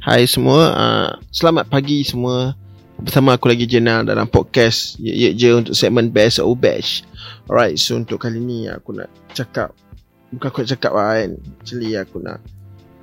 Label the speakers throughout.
Speaker 1: Hai semua uh, Selamat pagi semua. Bersama aku lagi Jenal dalam podcast Ye Ye Je untuk segmen Best or Bash Alright so untuk kali ni aku nak cakap Bukan aku nak cakap lah kan. Actually aku nak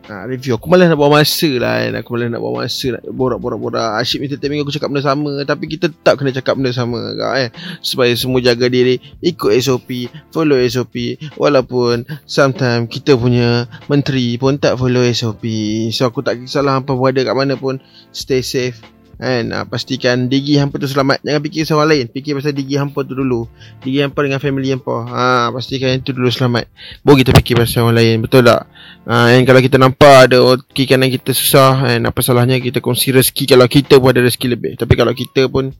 Speaker 1: uh, review. Aku malas nak buang masa lah kan. Aku malas nak buang masa nak borak-borak-borak. Asyik minta timing aku cakap benda sama. Tapi kita tak kena cakap benda sama kan. Eh? Supaya semua jaga diri. Ikut SOP Follow SOP Walaupun Sometimes kita punya Menteri pun tak follow SOP So aku tak kisahlah Hampa berada kat mana pun. Stay safe Kan? Uh, Pastikan digi hampa tu selamat. Jangan fikir pasal orang lain. Fikir pasal digi hampa tu dulu. Digi hampa dengan family hampa. Ha, Pastikan yang tu dulu selamat. Baru kita fikir pasal orang lain. Betul tak? Uh, And kalau kita nampak Ada kiri kanan kita susah And apa salahnya Kita kongsi rezeki Kalau kita pun ada rezeki lebih. Tapi kalau kita pun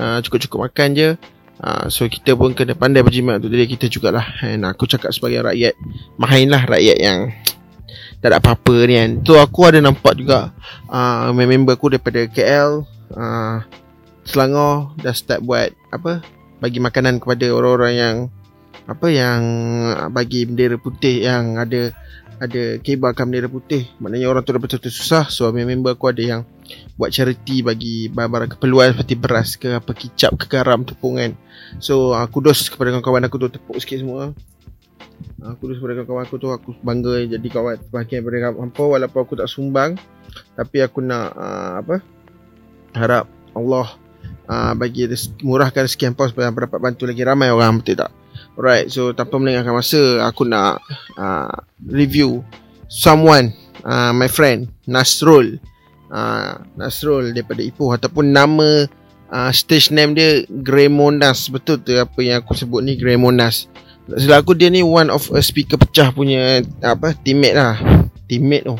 Speaker 1: uh, Cukup-cukup makan je uh, So kita pun kena pandai berjimat Untuk diri kita jugalah. And aku cakap sebagai rakyat Main lah rakyat yang tak ada apa-apa ni kan. So aku ada nampak juga uh, Member aku daripada KL uh, Selangor Dah start buat Apa Bagi makanan kepada orang-orang yang Apa yang Bagi bendera putih Yang ada Ada kebarkan bendera putih. Maknanya orang tu dah betul-betul susah. So member aku ada yang Buat charity bagi Barang-barang keperluan Seperti beras ke Apa kicap ke garam tepung kan. So uh, kudos kepada kawan-kawan aku tu Tepuk sikit semua Aku dulu sebagai kawan aku tu Aku bangga jadi kawan Sebahagian daripada hampa. Walaupun aku tak sumbang Tapi aku nak uh, Apa Harap Allah uh, Bagi murahkan sekian pos Supaya dapat bantu lagi ramai orang Betul tak? Alright So tanpa melengahkan masa Aku nak uh, Review Someone uh, My friend Nasrul. Uh, Nasrul Daripada Ipoh Ataupun nama uh, Stage name dia Gremonas Betul tu apa yang aku sebut ni Selaku aku dia ni one of a speaker pecah punya apa teammate lah. Teammate tu.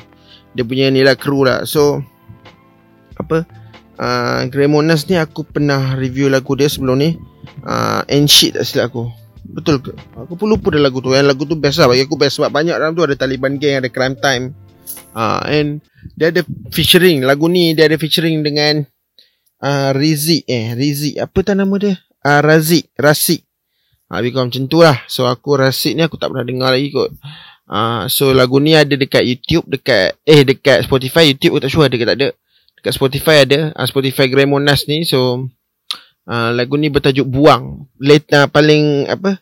Speaker 1: Dia punya ni lah crew lah. So apa uh, Gremonas ni aku pernah review lagu dia sebelum ni. Uh, and shit tak silap aku. Betul ke? Aku pun lupa dah lagu tu. Yang lagu tu best lah bagi aku best sebab banyak dalam tu ada Taliban Gang, ada Crime Time. Uh, and dia ada featuring lagu ni dia ada featuring dengan uh, Rizik eh Rizik apa tak nama dia? Uh, Razik, Rasik. Ha, lebih kurang macam tu lah. So aku rasa ni aku tak pernah dengar lagi kot. Uh, So lagu ni ada dekat YouTube Dekat Eh dekat Spotify. YouTube aku tak sure ada ke tak ada. Dekat Spotify ada. Uh, Spotify Gremonas ni. So uh, Lagu ni bertajuk Buang. Late, uh, Paling Apa?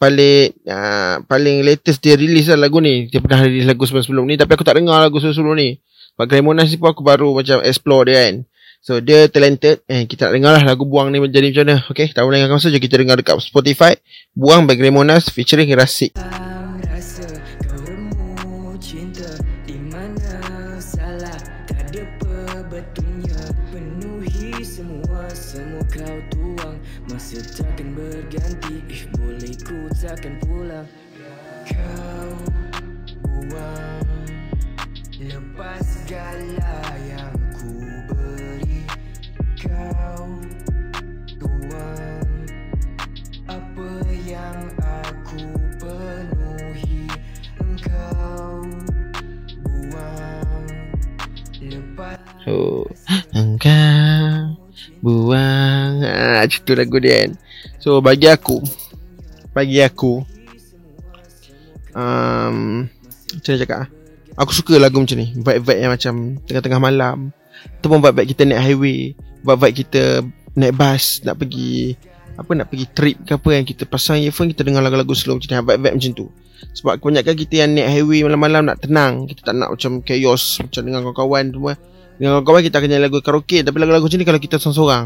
Speaker 1: Paling uh, Paling latest dia release lah lagu ni. Dia pernah release lagu sebelum-sebelum ni. Tapi aku tak dengar lagu sebelum-sebelum ni. Sebab Gremonas ni pun aku baru macam explore dia kan So dia talented. Eh kita nak dengar lah lagu Buang ni menjadi macam mana. Okay tak boleh dengarkan saja Kita dengar dekat Spotify. Buang by Gremonas Featuring Rasik. Masa oh engkau buang. Ah itu lagu dia kan. So bagi aku bagi aku um macam mana cakap ah? Aku suka lagu macam ni. Vibe-vibe yang macam Tengah-tengah malam. Ataupun vibe-vibe kita naik highway. Vibe-vibe kita Naik bus Nak pergi Apa nak pergi trip ke apa Yang kita pasang earphone Kita dengar lagu-lagu slow macam ni. Vibe-vibe macam tu. Sebab kebanyakan kita yang naik highway Malam-malam nak tenang. Kita tak nak macam chaos Macam dengan kawan-kawan semua. Dengan kawan-kawan kita akan nyanyi lagu karaoke. Tapi lagu-lagu macam ni Kalau kita seorang-seorang.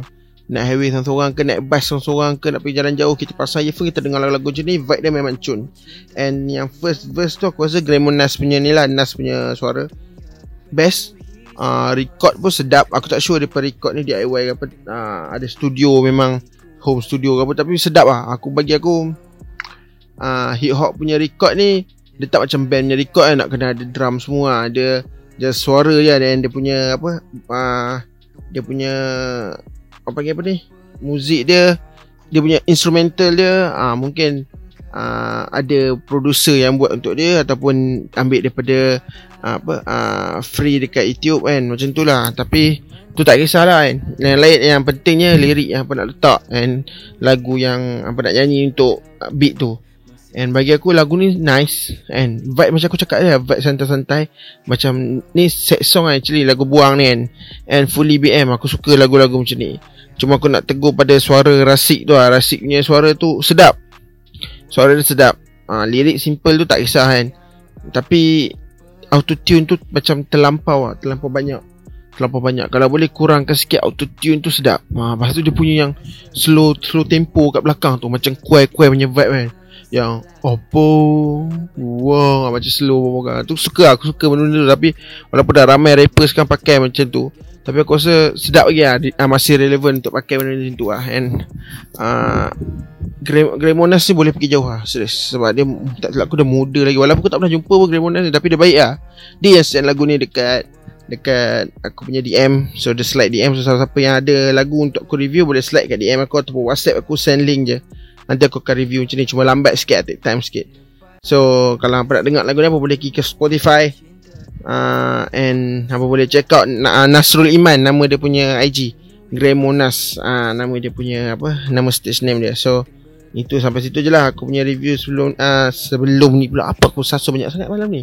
Speaker 1: Naik highway seorang-seorang ke Naik bus seorang-seorang ke Nak pergi jalan jauh Kita pasang earphone Kita dengar lagu-lagu macam ni Vibe dia memang cun. And yang first verse tu Aku rasa Gremon Nas punya ni lah Nas punya suara. Best. Uh, record pun sedap. Aku tak sure depa record ni DIY ke apa. Uh, ada studio memang home studio ke apa tapi sedap lah. Aku bagi aku uh, hip hop punya record ni dia tak macam band punya record kan nak kena ada drum semua. Ada dia suara je dan dia punya apa uh, dia punya apa panggil apa ni muzik dia dia punya instrumental dia uh, mungkin uh, ada producer yang buat untuk dia ataupun ambil daripada uh, apa uh, free dekat YouTube kan macam tu lah. Tapi tu tak kisahlah kan. Yang lain yang pentingnya lirik yang apa nak letak and lagu yang apa nak nyanyi untuk beat tu. And bagi aku lagu ni nice And vibe macam aku cakap je Vibe santai-santai. Macam ni set song actually Lagu buang ni kan. And fully BM Aku suka lagu-lagu macam ni. Cuma aku nak tegur pada suara Rasik tu lah. Rasik punya suara tu sedap Suara dia sedap. Ha, Lirik simple tu tak kisah kan. Tapi Autotune tu macam terlampau lah Terlampau banyak. Terlampau banyak. Kalau boleh kurangkan sikit Autotune tu sedap. Ha, Lepas tu dia punya yang Slow slow tempo kat belakang tu Macam kuai-kuai punya vibe kan. Yang Oppo Wow Macam slow. Tu suka aku suka benda tu. Tapi Walaupun dah ramai rapper sekarang pakai macam tu Tapi aku rasa Sedap lagi lah uh, Masih relevan untuk pakai benda macam tu lah And uh, Gremonas ni boleh pergi jauh lah Serius. Sebab dia Tak silap aku dah muda lagi. Walaupun aku tak pernah jumpa pun Gremonas ni Tapi dia baik lah. Dia yang send lagu ni dekat Dekat Aku punya DM So dia slide DM So siapa-siapa yang ada lagu Untuk aku review Boleh slide kat DM aku Ataupun whatsapp aku Send link je. Nanti aku akan review macam ni. Cuma lambat sikit Take time sikit. So Kalau apa nak dengar lagu ni Apa boleh pergi ke Spotify uh, And Apa boleh check out uh, Nasrul Iman Nama dia punya IG Grey Monas uh, Nama dia punya Apa Nama stage name dia So Itu sampai situ je lah Aku punya review sebelum uh, Sebelum ni pula Apa aku sasu banyak sangat malam ni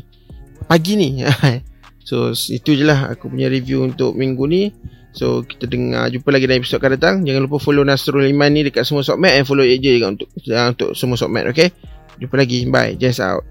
Speaker 1: Pagi ni So itu je lah Aku punya review untuk minggu ni So kita dengar jumpa lagi dalam episod akan datang. Jangan lupa follow Nasrul Iman ni dekat semua sokmat and follow AJ juga untuk uh, untuk semua sokmat okay. Jumpa lagi. Bye. Just out.